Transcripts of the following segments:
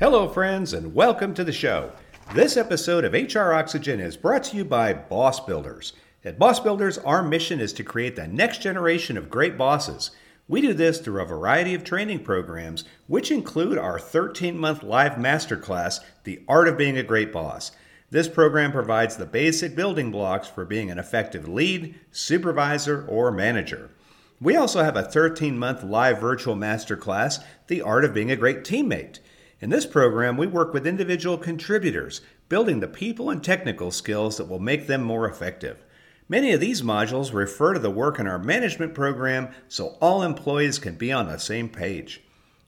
Hello, friends, and welcome to the show. This episode of HR Oxygen is brought to you by Boss Builders. At Boss Builders, our mission is to create the next generation of great bosses. We do this through a variety of training programs, which include our 13 month live masterclass, The Art of Being a Great Boss. This program provides the basic building blocks for being an effective lead, supervisor, or manager. We also have a 13 month live virtual masterclass, The Art of Being a Great Teammate. In this program, we work with individual contributors, building the people and technical skills that will make them more effective. Many of these modules refer to the work in our management program so all employees can be on the same page.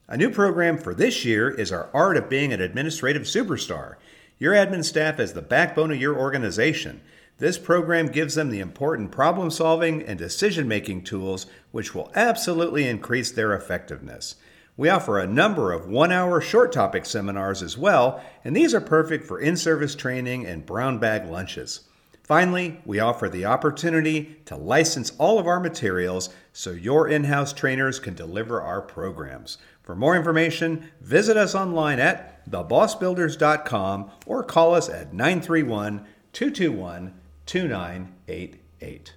A new program for this year is our Art of Being an Administrative Superstar. Your admin staff is the backbone of your organization. This program gives them the important problem solving and decision making tools which will absolutely increase their effectiveness. We offer a number of one hour short topic seminars as well, and these are perfect for in service training and brown bag lunches. Finally, we offer the opportunity to license all of our materials so your in house trainers can deliver our programs. For more information, visit us online at thebossbuilders.com or call us at 931 221 2988.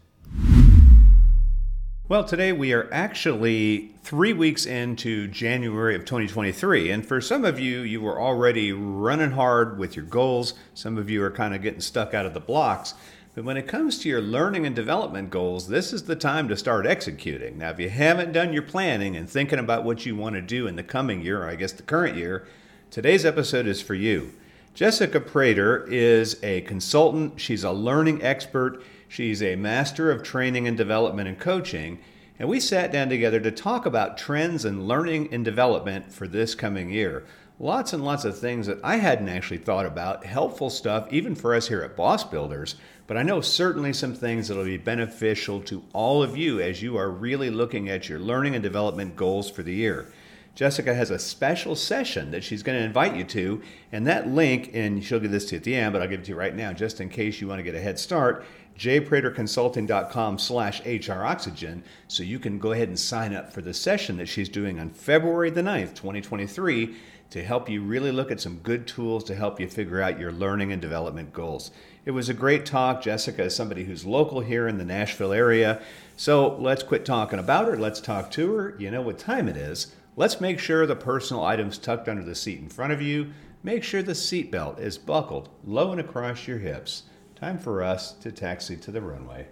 Well, today we are actually three weeks into January of 2023. And for some of you, you were already running hard with your goals. Some of you are kind of getting stuck out of the blocks. But when it comes to your learning and development goals, this is the time to start executing. Now, if you haven't done your planning and thinking about what you want to do in the coming year, or I guess the current year, today's episode is for you. Jessica Prater is a consultant, she's a learning expert, she's a master of training and development and coaching. And we sat down together to talk about trends in learning and development for this coming year. Lots and lots of things that I hadn't actually thought about, helpful stuff, even for us here at Boss Builders. But I know certainly some things that will be beneficial to all of you as you are really looking at your learning and development goals for the year. Jessica has a special session that she's going to invite you to, and that link, and she'll give this to you at the end, but I'll give it to you right now just in case you want to get a head start, jpraterconsulting.com slash hroxygen, so you can go ahead and sign up for the session that she's doing on February the 9th, 2023, to help you really look at some good tools to help you figure out your learning and development goals. It was a great talk. Jessica is somebody who's local here in the Nashville area. So let's quit talking about her. Let's talk to her. You know what time it is. Let's make sure the personal items tucked under the seat in front of you. Make sure the seatbelt is buckled low and across your hips. Time for us to taxi to the runway.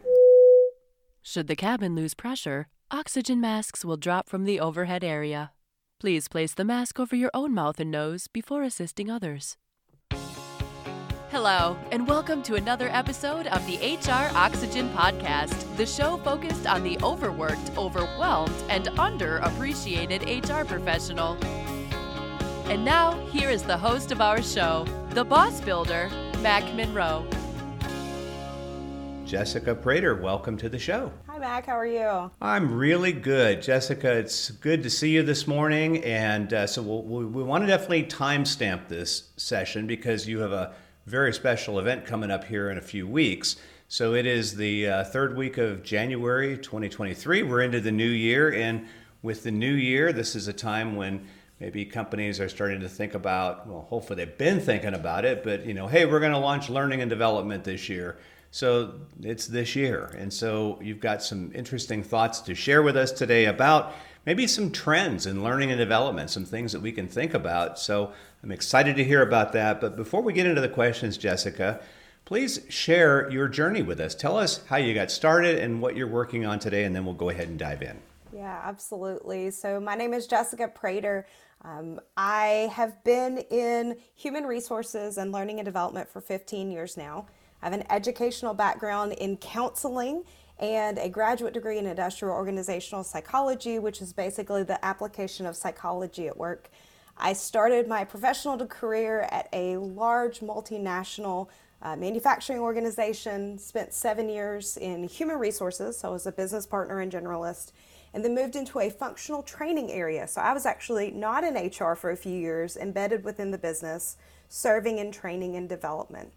Should the cabin lose pressure, oxygen masks will drop from the overhead area. Please place the mask over your own mouth and nose before assisting others. Hello, and welcome to another episode of the HR Oxygen Podcast, the show focused on the overworked, overwhelmed, and underappreciated HR professional. And now, here is the host of our show, the boss builder, Mac Munro. Jessica Prater, welcome to the show. Hi, Mac. How are you? I'm really good. Jessica, it's good to see you this morning. And uh, so we'll, we, we want to definitely timestamp this session because you have a very special event coming up here in a few weeks. So it is the uh, third week of January 2023. We're into the new year. And with the new year, this is a time when maybe companies are starting to think about, well, hopefully they've been thinking about it, but, you know, hey, we're going to launch learning and development this year. So it's this year. And so you've got some interesting thoughts to share with us today about maybe some trends in learning and development, some things that we can think about. So I'm excited to hear about that. But before we get into the questions, Jessica, please share your journey with us. Tell us how you got started and what you're working on today, and then we'll go ahead and dive in. Yeah, absolutely. So, my name is Jessica Prater. Um, I have been in human resources and learning and development for 15 years now. I have an educational background in counseling and a graduate degree in industrial organizational psychology, which is basically the application of psychology at work. I started my professional career at a large multinational uh, manufacturing organization, spent seven years in human resources, so I was a business partner and generalist, and then moved into a functional training area. So I was actually not in HR for a few years, embedded within the business, serving in training and development.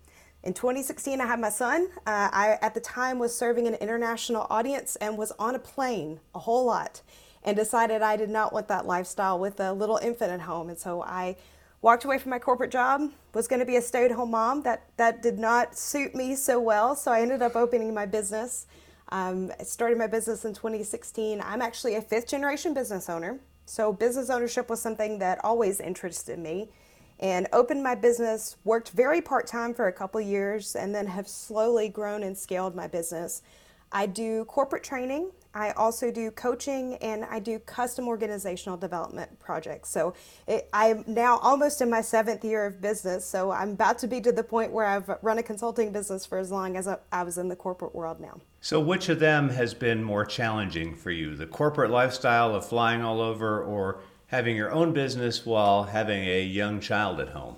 In 2016, I had my son. Uh, I, at the time, was serving an international audience and was on a plane a whole lot and decided I did not want that lifestyle with a little infant at home. And so I walked away from my corporate job, was going to be a stay at home mom. That, that did not suit me so well, so I ended up opening my business. Um, I started my business in 2016. I'm actually a fifth generation business owner. So, business ownership was something that always interested me. And opened my business, worked very part time for a couple years, and then have slowly grown and scaled my business. I do corporate training. I also do coaching and I do custom organizational development projects. So it, I'm now almost in my seventh year of business. So I'm about to be to the point where I've run a consulting business for as long as I was in the corporate world now. So, which of them has been more challenging for you? The corporate lifestyle of flying all over or having your own business while having a young child at home?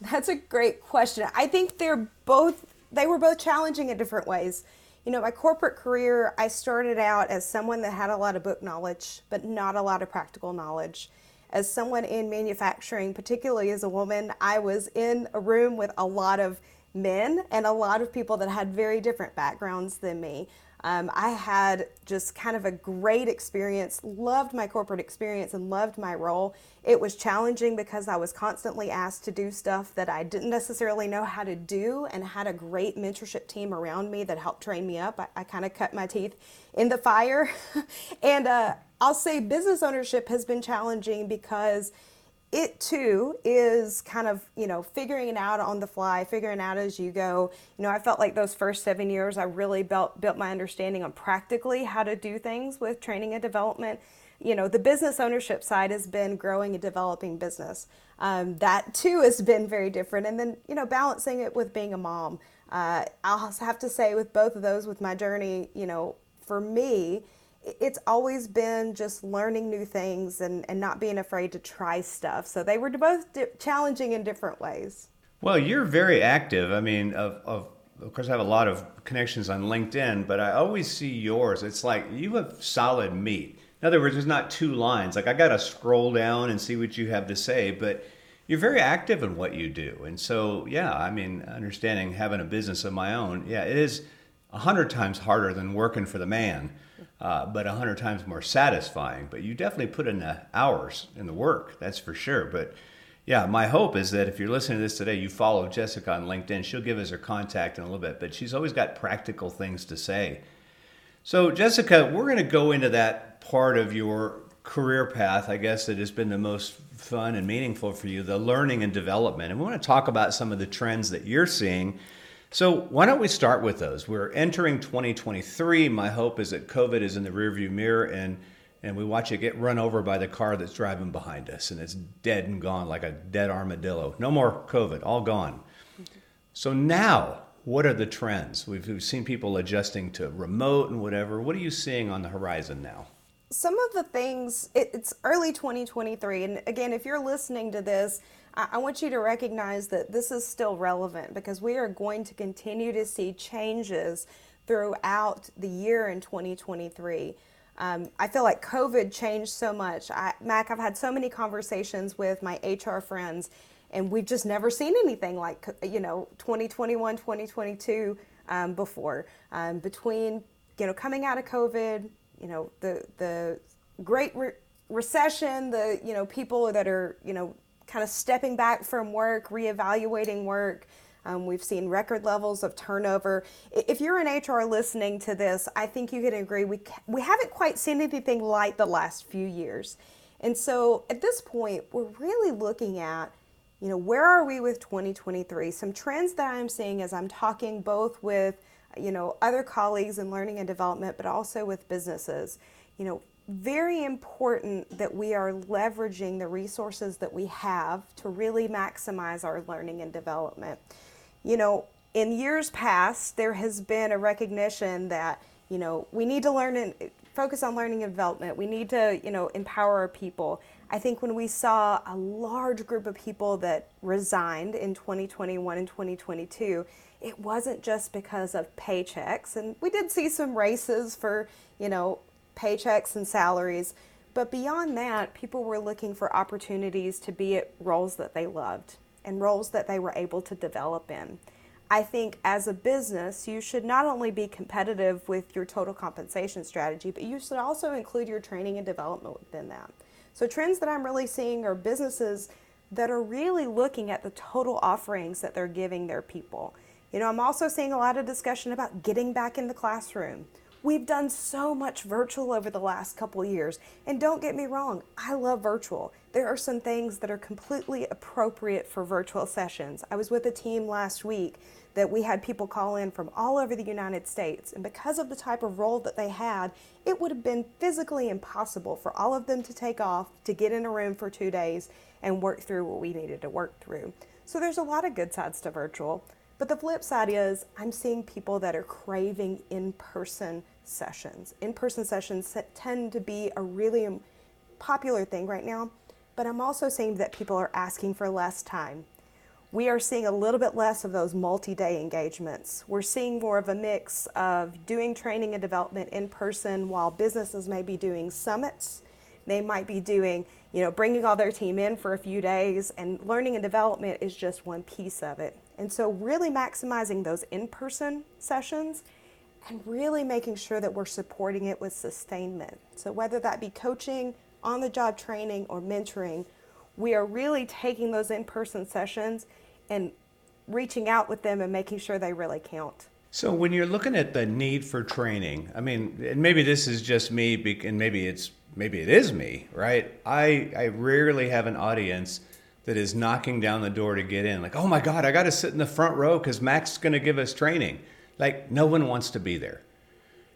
That's a great question. I think they're both, they were both challenging in different ways. You know, my corporate career, I started out as someone that had a lot of book knowledge, but not a lot of practical knowledge. As someone in manufacturing, particularly as a woman, I was in a room with a lot of men and a lot of people that had very different backgrounds than me. Um, I had just kind of a great experience, loved my corporate experience, and loved my role. It was challenging because I was constantly asked to do stuff that I didn't necessarily know how to do, and had a great mentorship team around me that helped train me up. I, I kind of cut my teeth in the fire. and uh, I'll say business ownership has been challenging because it too is kind of you know figuring it out on the fly figuring out as you go. You know i felt like those first seven years i really built built my understanding on practically how to do things with training and development. You know the business ownership side has been growing and developing business. Um, that too has been very different. And then you know balancing it with being a mom. Uh, i'll have to say with both of those with my journey you know for me it's always been just learning new things and, and not being afraid to try stuff. So they were both di- challenging in different ways. Well, you're very active. I mean, of, of, of course, I have a lot of connections on LinkedIn, but I always see yours. It's like you have solid meat. In other words, there's not two lines. Like I got to scroll down and see what you have to say, but you're very active in what you do. And so, yeah, I mean, understanding having a business of my own, yeah, it is a hundred times harder than working for the man uh, but a hundred times more satisfying. But you definitely put in the hours in the work, that's for sure. But yeah, my hope is that if you're listening to this today, you follow Jessica on LinkedIn. She'll give us her contact in a little bit, but she's always got practical things to say. So, Jessica, we're going to go into that part of your career path, I guess, that has been the most fun and meaningful for you the learning and development. And we want to talk about some of the trends that you're seeing so, why don't we start with those? We're entering 2023. My hope is that COVID is in the rearview mirror and and we watch it get run over by the car that's driving behind us and it's dead and gone like a dead armadillo. No more COVID, all gone. So now, what are the trends? We've, we've seen people adjusting to remote and whatever. What are you seeing on the horizon now? Some of the things, it, it's early 2023. And again, if you're listening to this, I want you to recognize that this is still relevant because we are going to continue to see changes throughout the year in 2023. Um, I feel like COVID changed so much. I, Mac, I've had so many conversations with my HR friends, and we've just never seen anything like, you know, 2021, 2022 um, before. Um, between, you know, coming out of COVID, you know, the, the great re- recession, the, you know, people that are, you know, kind of stepping back from work, reevaluating work. Um, we've seen record levels of turnover. If you're an HR listening to this, I think you can agree we, we haven't quite seen anything like the last few years. And so at this point, we're really looking at, you know, where are we with 2023? Some trends that I'm seeing as I'm talking both with, you know, other colleagues in learning and development, but also with businesses. You know, very important that we are leveraging the resources that we have to really maximize our learning and development. You know, in years past, there has been a recognition that, you know, we need to learn and focus on learning and development. We need to, you know, empower our people. I think when we saw a large group of people that resigned in 2021 and 2022, it wasn't just because of paychecks. And we did see some races for, you know, paychecks and salaries. But beyond that, people were looking for opportunities to be at roles that they loved and roles that they were able to develop in. I think as a business, you should not only be competitive with your total compensation strategy, but you should also include your training and development within that. So, trends that I'm really seeing are businesses that are really looking at the total offerings that they're giving their people. You know, I'm also seeing a lot of discussion about getting back in the classroom. We've done so much virtual over the last couple years. And don't get me wrong, I love virtual. There are some things that are completely appropriate for virtual sessions. I was with a team last week that we had people call in from all over the United States. And because of the type of role that they had, it would have been physically impossible for all of them to take off, to get in a room for two days, and work through what we needed to work through. So there's a lot of good sides to virtual. But the flip side is, I'm seeing people that are craving in person sessions. In person sessions tend to be a really um, popular thing right now, but I'm also seeing that people are asking for less time. We are seeing a little bit less of those multi day engagements. We're seeing more of a mix of doing training and development in person while businesses may be doing summits. They might be doing, you know, bringing all their team in for a few days, and learning and development is just one piece of it. And so, really maximizing those in person sessions and really making sure that we're supporting it with sustainment. So, whether that be coaching, on the job training, or mentoring, we are really taking those in person sessions and reaching out with them and making sure they really count. So, when you're looking at the need for training, I mean, and maybe this is just me, and maybe it's maybe it is me, right? I I rarely have an audience that is knocking down the door to get in. Like, oh my God, I got to sit in the front row because Mac's going to give us training. Like, no one wants to be there.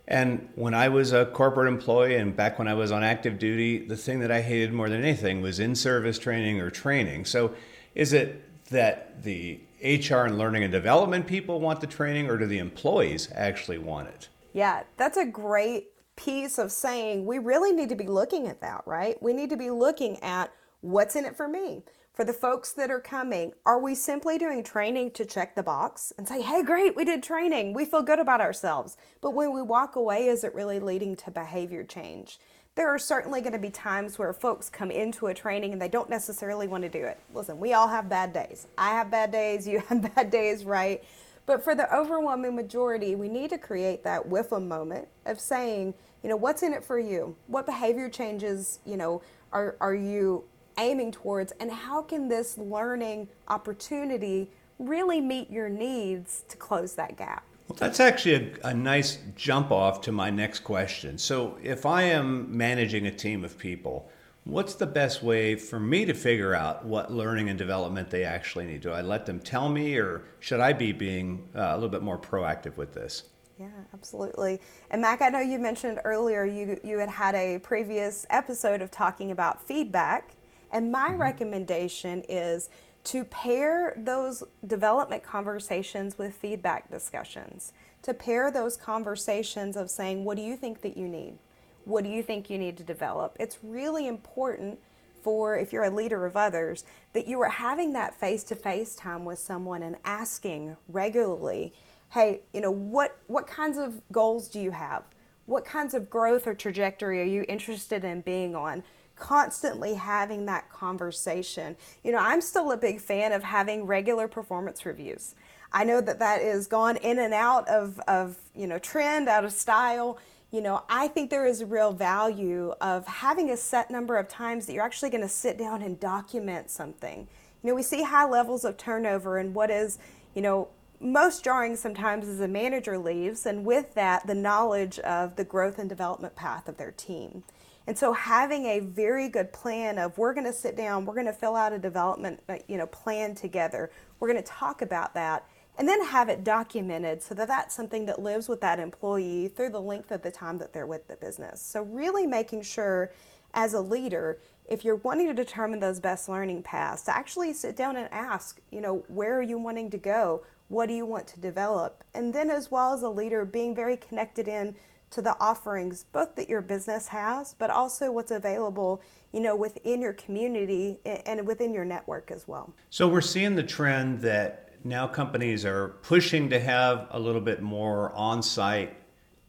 And when I was a corporate employee and back when I was on active duty, the thing that I hated more than anything was in service training or training. So, is it that the HR and learning and development people want the training, or do the employees actually want it? Yeah, that's a great piece of saying we really need to be looking at that, right? We need to be looking at what's in it for me for the folks that are coming, are we simply doing training to check the box and say, hey, great, we did training, we feel good about ourselves? But when we walk away, is it really leading to behavior change? There are certainly going to be times where folks come into a training and they don't necessarily want to do it. Listen, we all have bad days. I have bad days, you have bad days, right? But for the overwhelming majority, we need to create that WIFM moment of saying, you know, what's in it for you? What behavior changes, you know, are, are you aiming towards, and how can this learning opportunity really meet your needs to close that gap? Well, that's actually a, a, nice jump off to my next question. So, if I am managing a team of people, what's the best way for me to figure out what learning and development they actually need? Do I let them tell me, or should I be being uh, a little bit more proactive with this? Yeah, absolutely. And Mac, I know you mentioned earlier you you had had a previous episode of talking about feedback and my mm-hmm. recommendation is to pair those development conversations with feedback discussions, to pair those conversations of saying, What do you think that you need? What do you think you need to develop? It's really important for if you're a leader of others that you are having that face to face time with someone and asking regularly, Hey, you know, what, what kinds of goals do you have? What kinds of growth or trajectory are you interested in being on? Constantly having that conversation. You know, I'm still a big fan of having regular performance reviews. I know that that is gone in and out of, of you know, trend, out of style. You know, I think there is a real value of having a set number of times that you're actually going to sit down and document something. You know, we see high levels of turnover and what is, you know, most jarring sometimes is a manager leaves, and with that, the knowledge of the growth and development path of their team. And so having a very good plan of we're going to sit down, we're going to fill out a development, uh, you know, plan together. We're going to talk about that and then have it documented so that that's something that lives with that employee through the length of the time that they're with the business. So really making sure as a leader if you're wanting to determine those best learning paths to actually sit down and ask, you know, where are you wanting to go? What do you want to develop? And then as well as a leader being very connected in to the offerings both that your business has but also what's available you know within your community and within your network as well. So we're seeing the trend that now companies are pushing to have a little bit more on-site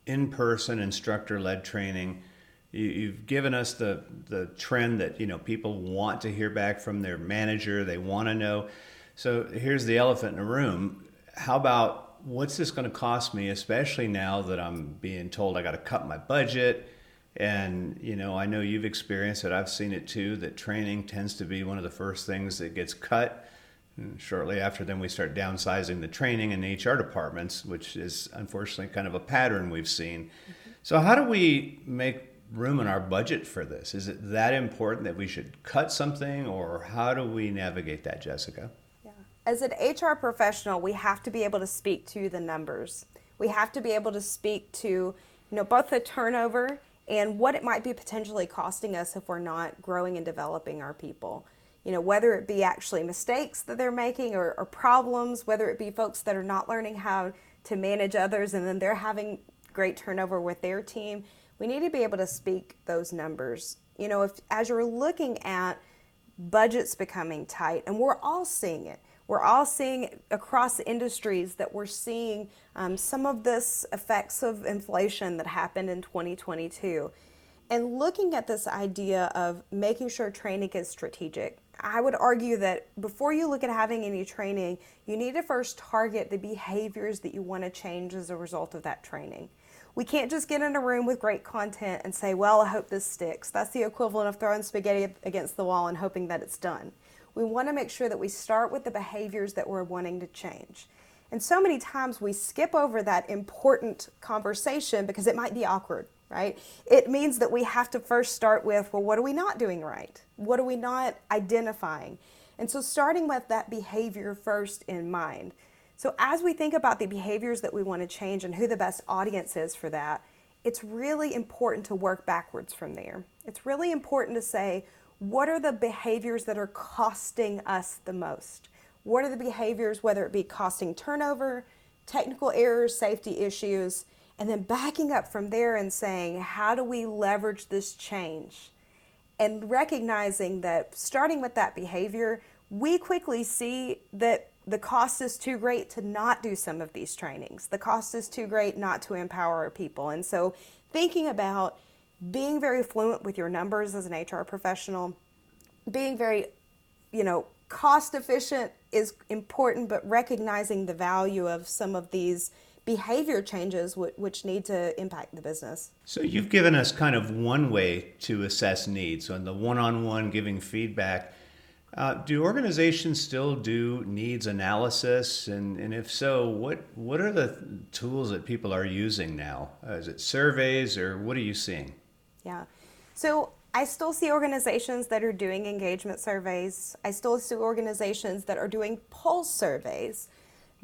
in-person instructor-led training. You've given us the the trend that you know people want to hear back from their manager. They want to know. So here's the elephant in the room. How about what's this going to cost me, especially now that I'm being told I got to cut my budget And, you know, I know you've experienced it, I've seen it too, that training tends to be one of the first things that gets cut. And shortly after, then we start downsizing the training in the HR departments, which is unfortunately kind of a pattern we've seen. Mm-hmm. So, how do we make room in our budget for this? Is it that important that we should cut something, or how do we navigate that, Jessica? As an HR professional, we have to be able to speak to the numbers. We have to be able to speak to, you know, both the turnover and what it might be potentially costing us if we're not growing and developing our people. You know, whether it be actually mistakes that they're making or, or problems, whether it be folks that are not learning how to manage others and then they're having great turnover with their team we need to be able to speak those numbers. You know, if as you're looking at budgets becoming tight, and we're all seeing it, we're all seeing across industries that we're seeing um, some of this effects of inflation that happened in 2022. And looking at this idea of making sure training is strategic, I would argue that before you look at having any training, you need to first target the behaviors that you want to change as a result of that training. We can't just get in a room with great content and say, well, I hope this sticks. That's the equivalent of throwing spaghetti against the wall and hoping that it's done. We want to make sure that we start with the behaviors that we're wanting to change. And so many times we skip over that important conversation because it might be awkward, right? It means that we have to first start with, well, what are we not doing right? What are we not identifying? And so starting with that behavior first in mind. So, as we think about the behaviors that we want to change and who the best audience is for that, it's really important to work backwards from there. It's really important to say, what are the behaviors that are costing us the most? What are the behaviors, whether it be costing turnover, technical errors, safety issues, and then backing up from there and saying, how do we leverage this change? And recognizing that starting with that behavior, we quickly see that the cost is too great to not do some of these trainings. The cost is too great not to empower people. And so, thinking about being very fluent with your numbers as an HR professional, being very, you know, cost efficient is important, but recognizing the value of some of these behavior changes which need to impact the business. So, you've given us kind of one way to assess needs on the one on one giving feedback. Uh, do organizations still do needs analysis? And, and if so, what, what are the tools that people are using now? Uh, is it surveys or what are you seeing? Yeah. So I still see organizations that are doing engagement surveys. I still see organizations that are doing pulse surveys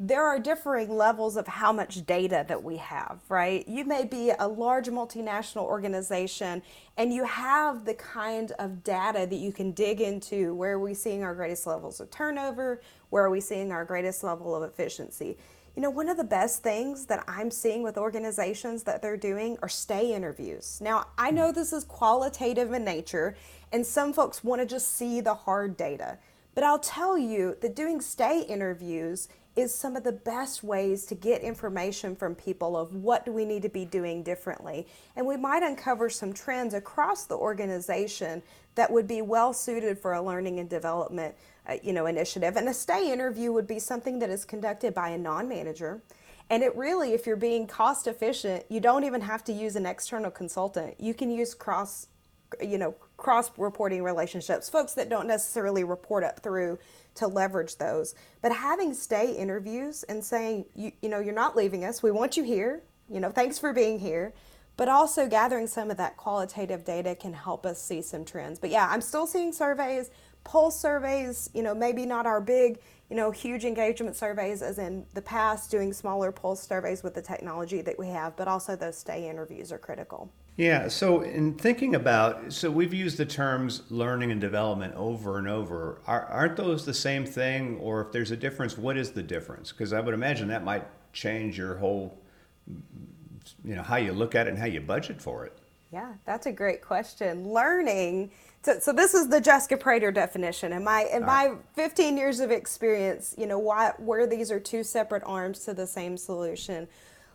there are differing levels of how much data that we have, right? You may be a large multinational organization and you have the kind of data that you can dig into where are we seeing our greatest levels of turnover, where are we seeing our greatest level of efficiency. You know, one of the best things that I'm seeing with organizations that they're doing are stay interviews. Now, I know this is qualitative in nature, and some folks want to just see the hard data. But I'll tell you that doing stay interviews is some of the best ways to get information from people of what do we need to be doing differently. And we might uncover some trends across the organization that would be well suited for a learning and development uh, you know, initiative. And a stay interview would be something that is conducted by a non-manager. And it really, if you're being cost efficient, you don't even have to use an external consultant. You can use cross, you know, cross reporting relationships, folks that don't necessarily report up through to leverage those. But having stay interviews and saying, you, you know, you're not leaving us, we want you here, you know, thanks for being here. But also gathering some of that qualitative data can help us see some trends. But yeah, I'm still seeing surveys, pulse surveys, you know, maybe not our big, you know, huge engagement surveys as in the past, doing smaller poll surveys with the technology that we have, but also those stay interviews are critical. Yeah, so in thinking about, so we've used the terms learning and development over and over. Are, aren't those the same thing? Or if there's a difference, what is the difference? Because I would imagine that might change your whole, you know, how you look at it and how you budget for it. Yeah, that's a great question. Learning, so, so this is the Jessica Prater definition. In my in my 15 years of experience, you know, why where these are two separate arms to the same solution.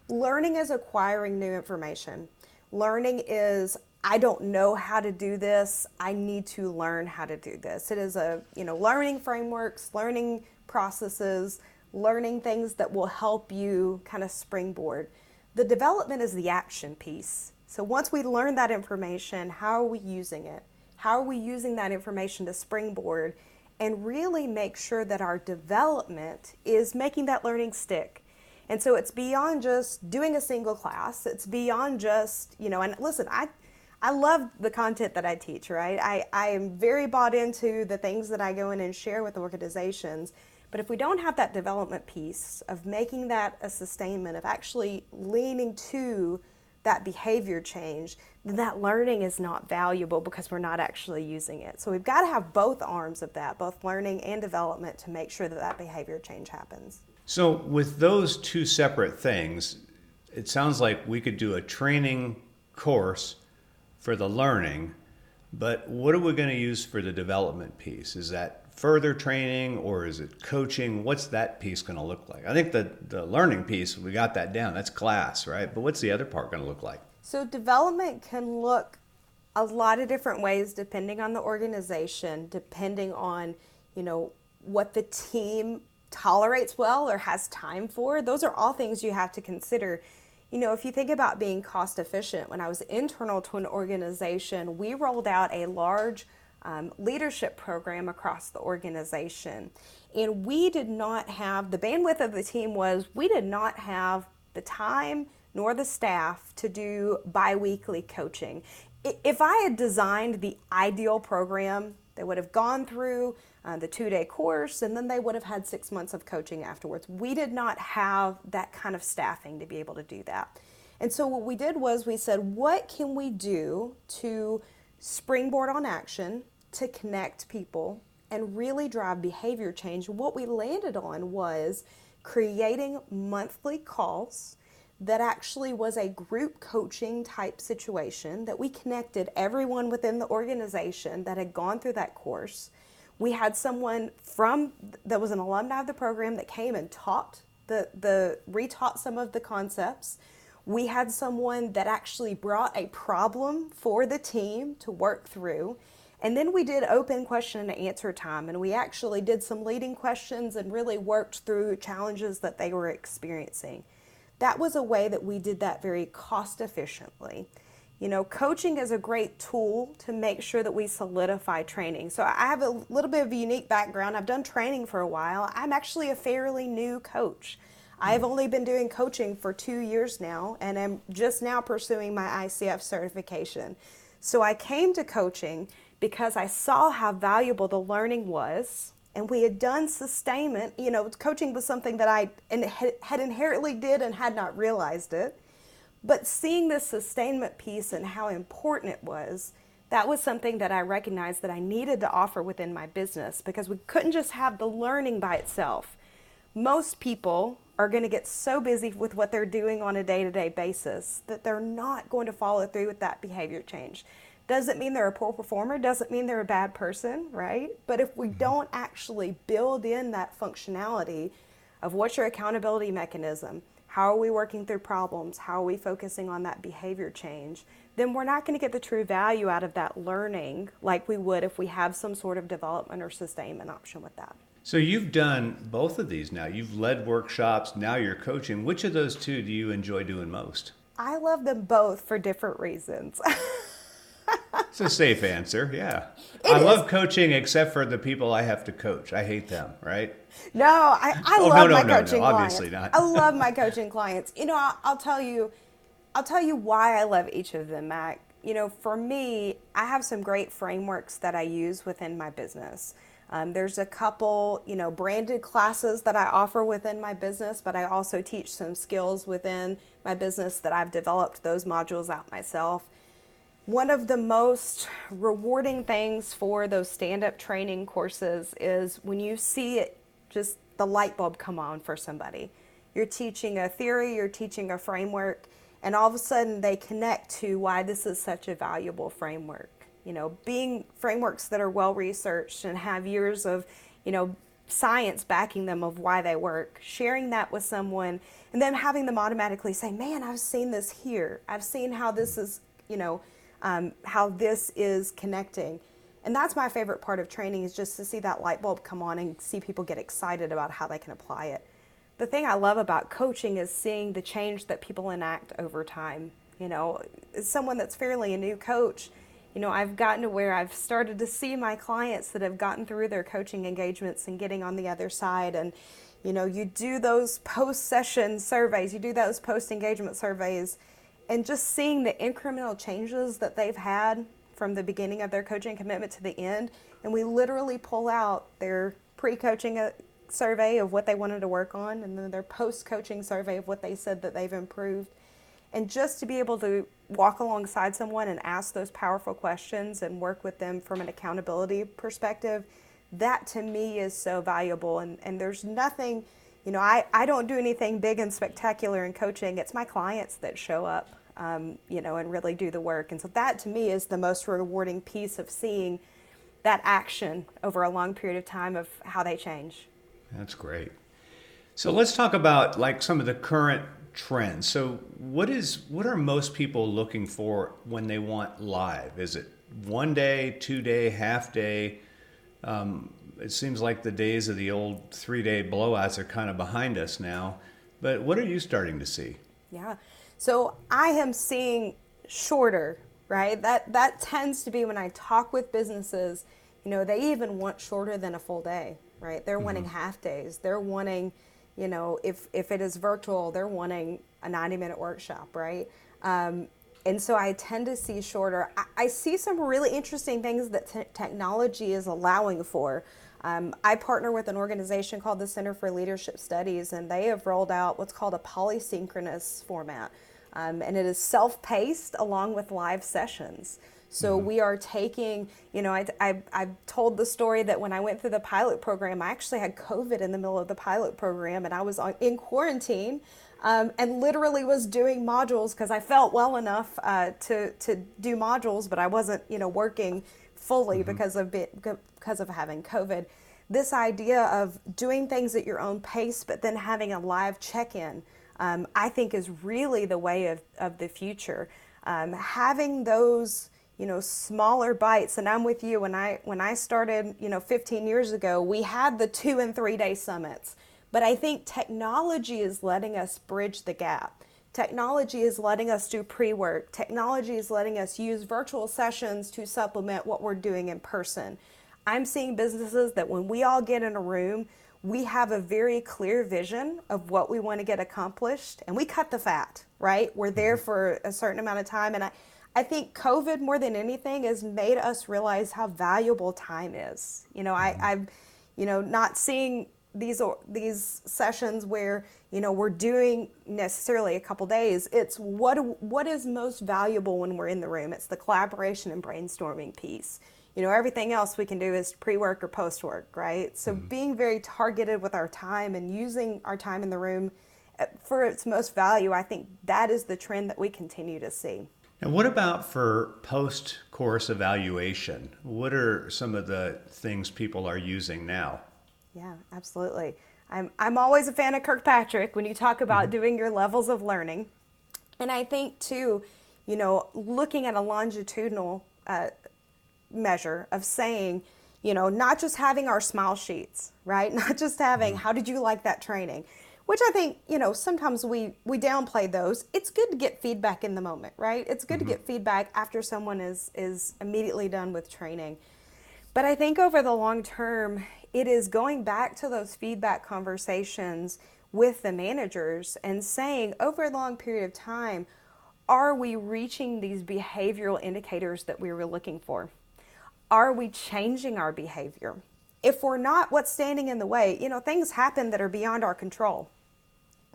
Learning is acquiring new information Learning is I don't know how to do this. I need to learn how to do this. It is a, you know, learning frameworks, learning processes, learning things that will help you kind of springboard. The development is the action piece. So once we learn that information, how are we using it? How are we using that information to springboard and really make sure that our development is making that learning stick? And so it's beyond just doing a single class. It's beyond just, you know, and listen, I I love the content that I teach, right? I, I am very bought into the things that I go in and share with organizations. But if we don't have that development piece of making that a sustainment, of actually leaning to that behavior change, then that learning is not valuable because we're not actually using it. So we've got to have both arms of that, both learning and development, to make sure that that behavior change happens. So, with those two separate things, it sounds like we could do a training course for the learning, but what are we going to use for the development piece? Is that further training or is it coaching? What's that piece going to look like? I think the, the learning piece, we got that down. That's class, right? But what's the other part going to look like? So, development can look a lot of different ways depending on the organization, depending on, you know, what the team tolerates well or has time for. Those are all things you have to consider. You know, if you think about being cost efficient, when I was internal to an organization, we rolled out a large um, leadership program across the organization. And we did not have the bandwidth of the team was we did not have the time nor the staff to do biweekly coaching. If I had designed the ideal program, they would have gone through uh, the two day course and then they would have had six months of coaching afterwards. We did not have that kind of staffing to be able to do that. And so what we did was we said, what can we do to springboard on action to connect people and really drive behavior change? What we landed on was creating monthly calls that actually was a group coaching type situation that we connected everyone within the organization that had gone through that course. We had someone from that was an alumni of the program that came and taught the the retaught some of the concepts. We had someone that actually brought a problem for the team to work through. And then we did open question and answer time, and we actually did some leading questions and really worked through challenges that they were experiencing that was a way that we did that very cost efficiently. You know, coaching is a great tool to make sure that we solidify training. So I have a little bit of a unique background. I've done training for a while. I'm actually a fairly new coach. I've only been doing coaching for two years now, and I'm just now pursuing my ICF certification. So I came to coaching because I saw how valuable the learning was and we had done sustainment. You know, coaching was something that I had inherently did and had not realized it. But seeing this sustainment piece and how important it was, that was something that I recognized that I needed to offer within my business because we couldn't just have the learning by itself. Most people are going to get so busy with what they're doing on a day to day basis that they're not going to follow through with that behavior change. Doesn't mean they're a poor performer, doesn't mean they're a bad person, right? But if we mm-hmm. don't actually build in that functionality of what's your accountability mechanism, how are we working through problems, how are we focusing on that behavior change, then we're not going to get the true value out of that learning like we would if we have some sort of development or sustainment option with that. So you've done both of these now. You've led workshops, now you're coaching. Which of those two do you enjoy doing most? I love them both for different reasons. it's a safe answer. Yeah. It I is. love coaching except for the people I have to coach. I hate them, right? No, I, I oh, love no, no, my no, coaching clients. Obviously not. I love my coaching clients. You know, I'll, I'll tell you, I'll tell you why I love each of them, Mac. You know, for me, I have some great frameworks that I use within my business. Um, there's a couple, you know, branded classes that I offer within my business, but I also teach some skills within my business that I've developed those modules out myself. One of the most rewarding things for those stand up training courses is when you see it, just the light bulb come on for somebody. You're teaching a theory, you're teaching a framework, and all of a sudden they connect to why this is such a valuable framework. You know, being frameworks that are well researched and have years of, you know, science backing them of why they work, sharing that with someone, and then having them automatically say, Man, I've seen this here. I've seen how this is, you know, um, how this is connecting. And that's my favorite part of training is just to see that light bulb come on and see people get excited about how they can apply it. The thing I love about coaching is seeing the change that people enact over time. You know, as someone that's fairly a new coach, you know, I've gotten to where I've started to see my clients that have gotten through their coaching engagements and getting on the other side. And, you know, you do those post session surveys, you do those post engagement surveys, and just seeing the incremental changes that they've had from the beginning of their coaching commitment to the end. And we literally pull out their pre coaching uh, survey of what they wanted to work on and then their post coaching survey of what they said that they've improved. And just to be able to walk alongside someone and ask those powerful questions and work with them from an accountability perspective, that to me is so valuable. And, and there's nothing, you know, I, I don't do anything big and spectacular in coaching. It's my clients that show up, um, you know, and really do the work. And so that to me is the most rewarding piece of seeing that action over a long period of time of how they change. That's great. So let's talk about like some of the current trends. So what is what are most people looking for when they want live? Is it one day, two day, half day? Um, it seems like the days of the old three day blowouts are kind of behind us now. But what are you starting to see? Yeah. So I am seeing shorter, right? That that tends to be when I talk with businesses, you know, they even want shorter than a full day right? They're mm-hmm. wanting half days. They're wanting, you know, if if it is virtual, they're wanting a 90 minute workshop, right? Um, and so I tend to see shorter. I, I see some really interesting things that t- technology is allowing for. Um, I partner with an organization called the Center for Leadership Studies, and they have rolled out what's called a polysynchronous format. Um, and it is self paced along with live sessions. So mm-hmm. we are taking, you know, I, I, I told the story that when I went through the pilot program, I actually had COVID in the middle of the pilot program and I was on, in quarantine. Um, and literally was doing modules because I felt well enough uh, to to do modules, but I wasn't, you know, working fully mm-hmm. because of because of having COVID. This idea of doing things at your own pace, but then having a live check-in, um, I think, is really the way of of the future. Um, having those you know smaller bites and i'm with you when i when i started you know 15 years ago we had the two and three day summits. But i think technology is letting us bridge the gap. Technology is letting us do pre-work. Technology is letting us use virtual sessions to supplement what we're doing in person. I'm seeing businesses that when we all get in a room we have a very clear vision of what we want to get accomplished and we cut the fat right we're there mm-hmm. for a certain amount of time and i I think COVID more than anything has made us realize how valuable time is. You know, I, I've, you know, not seeing these these sessions where you know we're doing necessarily a couple days. It's what what is most valuable when we're in the room. It's the collaboration and brainstorming piece. You know, everything else we can do is pre-work or post-work, right? So mm-hmm. being very targeted with our time and using our time in the room uh, for its most value, I think that is the trend that we continue to see. And what about for post course evaluation? What are some of the things people are using now? Yeah, absolutely. I'm, I'm always a fan of Kirkpatrick when you talk about mm-hmm. doing your levels of learning. And I think, too, you know, looking at a longitudinal uh, measure of saying, you know, not just having our smile sheets, right? Not just having, mm-hmm. how did you like that training? which I think, you know, sometimes we we downplay those. It's good to get feedback in the moment, right? It's good mm-hmm. to get feedback after someone is is immediately done with training. But I think over the long term, it is going back to those feedback conversations with the managers and saying over a long period of time, are we reaching these behavioral indicators that we were looking for? Are we changing our behavior? If we're not, what's standing in the way? You know, things happen that are beyond our control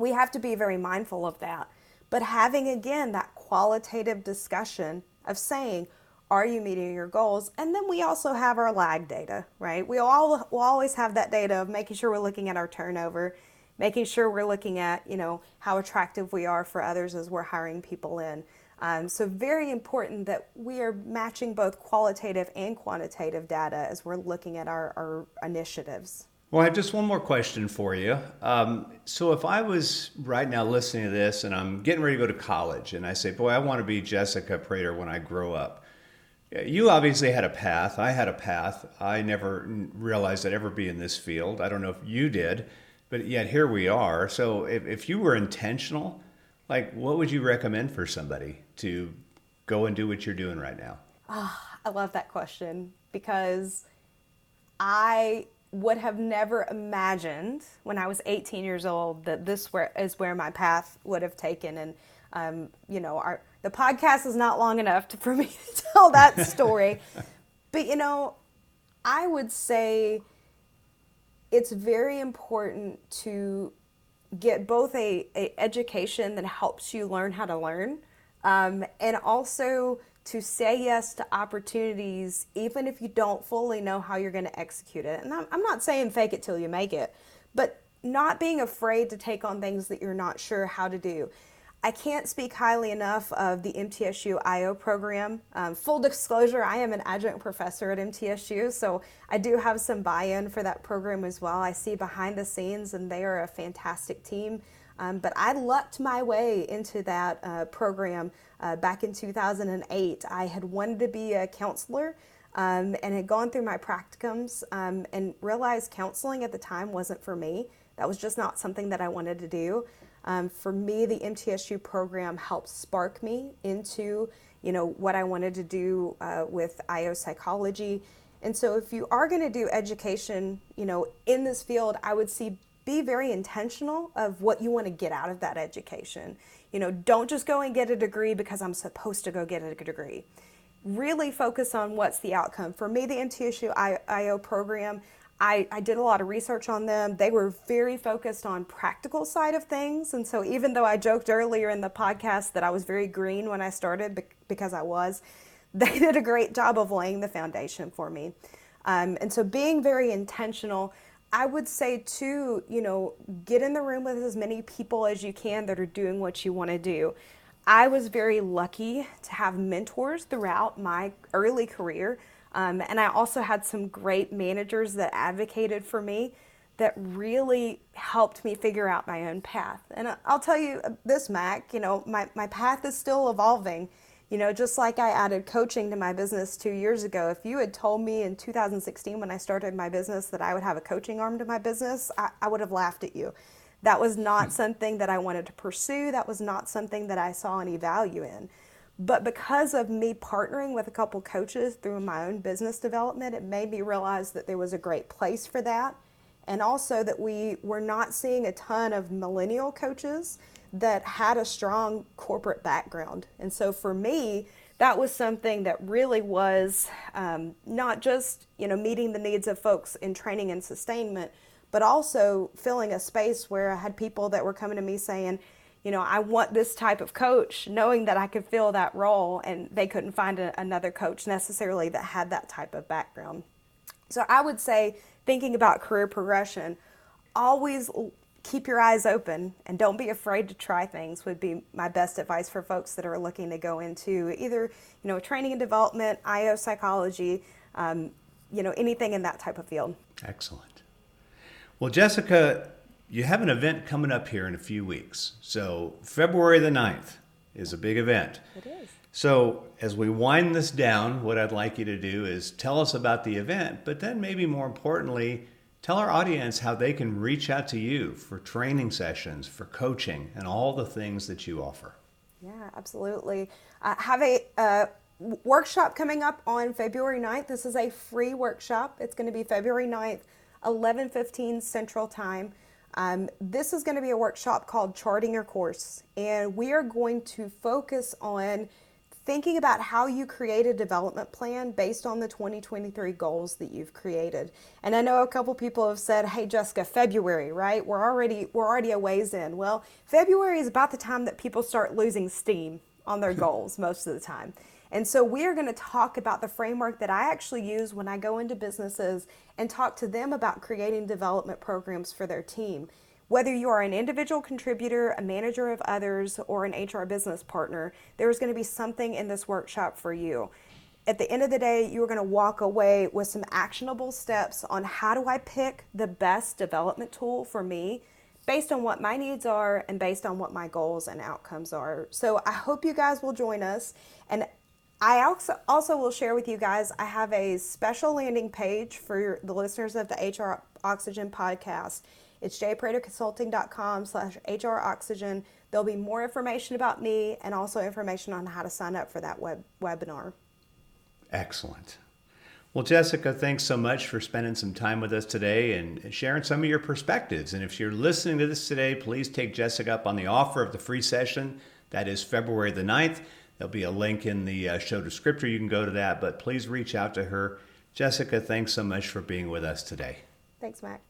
we have to be very mindful of that. But having again that qualitative discussion of saying, are you meeting your goals? And then we also have our lag data, right? We all will always have that data of making sure we're looking at our turnover, making sure we're looking at, you know, how attractive we are for others as we're hiring people in. Um, so very important that we are matching both qualitative and quantitative data as we're looking at our, our initiatives. Well, I have just one more question for you. Um, so, if I was right now listening to this and I'm getting ready to go to college and I say, Boy, I want to be Jessica Prater when I grow up. You obviously had a path. I had a path. I never realized I'd ever be in this field. I don't know if you did, but yet here we are. So, if, if you were intentional, Like, what would you recommend for somebody to go and do what you're doing right now? Oh, I love that question because I would have never imagined when I was 18 years old that this where, is where my path would have taken. And, um, you know, our, the podcast is not long enough to, for me to tell that story. but, you know, I would say it's very important to get both a, a education that helps you learn how to learn um, and also to say yes to opportunities even if you don't fully know how you're going to execute it. And I'm, I'm not saying fake it till you make it but not being afraid to take on things that you're not sure how to do I can't speak highly enough of the MTSU IO program. Um, full disclosure, I am an adjunct professor at MTSU, so I do have some buy in for that program as well. I see behind the scenes, and they are a fantastic team. Um, but I lucked my way into that uh, program uh, back in 2008. I had wanted to be a counselor um, and had gone through my practicums um, and realized counseling at the time wasn't for me. That was just not something that I wanted to do. Um, for me, the MTSU program helped spark me into, you know, what I wanted to do uh, with IO psychology. And so, if you are going to do education, you know, in this field, I would see be very intentional of what you want to get out of that education. You know, don't just go and get a degree because I'm supposed to go get a degree. Really focus on what's the outcome. For me, the MTSU IO program, I, I did a lot of research on them. They were very focused on practical side of things. And so even though I joked earlier in the podcast that I was very green when I started because I was, they did a great job of laying the foundation for me. Um, and so being very intentional, I would say too, you know, get in the room with as many people as you can that are doing what you want to do. I was very lucky to have mentors throughout my early career um, and I also had some great managers that advocated for me that really helped me figure out my own path. And I'll tell you uh, this, Mac, you know, my, my path is still evolving. You know, just like I added coaching to my business two years ago, if you had told me in 2016 when I started my business that I would have a coaching arm to my business, I, I would have laughed at you. That was not hmm. something that I wanted to pursue. That was not something that I saw any value in. But because of me partnering with a couple coaches through my own business development, it made me realize that there was a great place for that. And also that we were not seeing a ton of millennial coaches that had a strong corporate background. And so for me, that was something that really was um, not just you know meeting the needs of folks in training and sustainment, but also filling a space where I had people that were coming to me saying, you know, I want this type of coach, knowing that I could fill that role, and they couldn't find a, another coach necessarily that had that type of background. So I would say, thinking about career progression, always keep your eyes open and don't be afraid to try things would be my best advice for folks that are looking to go into either you know training and development io psychology um, you know anything in that type of field excellent well jessica you have an event coming up here in a few weeks. So, February the 9th is a big event. It is. So, as we wind this down, what I'd like you to do is tell us about the event, but then maybe more importantly, tell our audience how they can reach out to you for training sessions, for coaching, and all the things that you offer. Yeah, absolutely. I have a uh, workshop coming up on February 9th. This is a free workshop. It's going to be February 9th, 11:15 Central Time. Um, this is going to be a workshop called Charting Your Course, and we are going to focus on thinking about how you create a development plan based on the 2023 goals that you've created. And I know a couple people have said, "Hey Jessica, February, right? We're already we're already a ways in." Well, February is about the time that people start losing steam on their goals most of the time. And so we are going to talk about the framework that I actually use when I go into businesses and talk to them about creating development programs for their team. Whether you are an individual contributor, a manager of others, or an HR business partner, there is going to be something in this workshop for you. At the end of the day, you are going to walk away with some actionable steps on how do I pick the best development tool for me based on what my needs are and based on what my goals and outcomes are. So I hope you guys will join us. And I also, also will share with you guys, I have a special landing page for the listeners of the HR Oxygen podcast. It's jpraterconsulting.com slash HR Oxygen. There'll be more information about me and also information on how to sign up for that web webinar. Excellent. Well, Jessica, thanks so much for spending some time with us today and sharing some of your perspectives. And if you're listening to this today, please take Jessica up on the offer of the free session. That is February the 9th. There'll be a link in the uh, show descriptor. You can go to that, but please reach out to her. Jessica, thanks so much for being with us today. Thanks, Mac.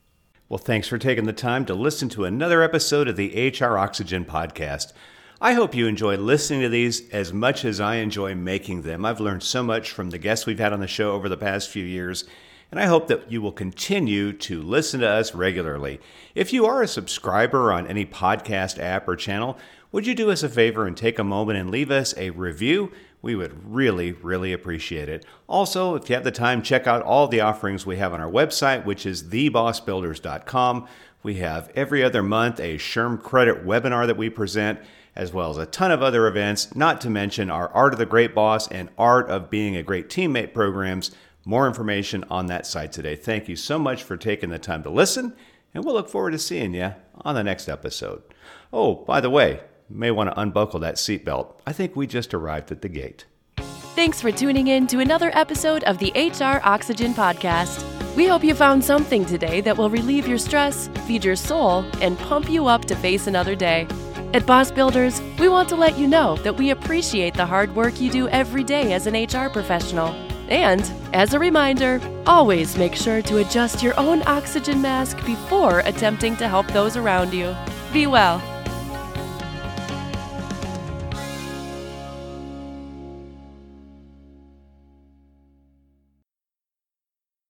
Well, thanks for taking the time to listen to another episode of the HR Oxygen podcast. I hope you enjoy listening to these as much as I enjoy making them. I've learned so much from the guests we've had on the show over the past few years, and I hope that you will continue to listen to us regularly. If you are a subscriber on any podcast app or channel, would you do us a favor and take a moment and leave us a review? We would really, really appreciate it. Also, if you have the time, check out all the offerings we have on our website, which is thebossbuilders.com. We have every other month a SHRM credit webinar that we present, as well as a ton of other events, not to mention our Art of the Great Boss and Art of Being a Great Teammate programs. More information on that site today. Thank you so much for taking the time to listen, and we'll look forward to seeing you on the next episode. Oh, by the way, may want to unbuckle that seatbelt. I think we just arrived at the gate. Thanks for tuning in to another episode of the HR Oxygen Podcast. We hope you found something today that will relieve your stress, feed your soul, and pump you up to face another day. At Boss Builders, we want to let you know that we appreciate the hard work you do every day as an HR professional. And, as a reminder, always make sure to adjust your own oxygen mask before attempting to help those around you. Be well.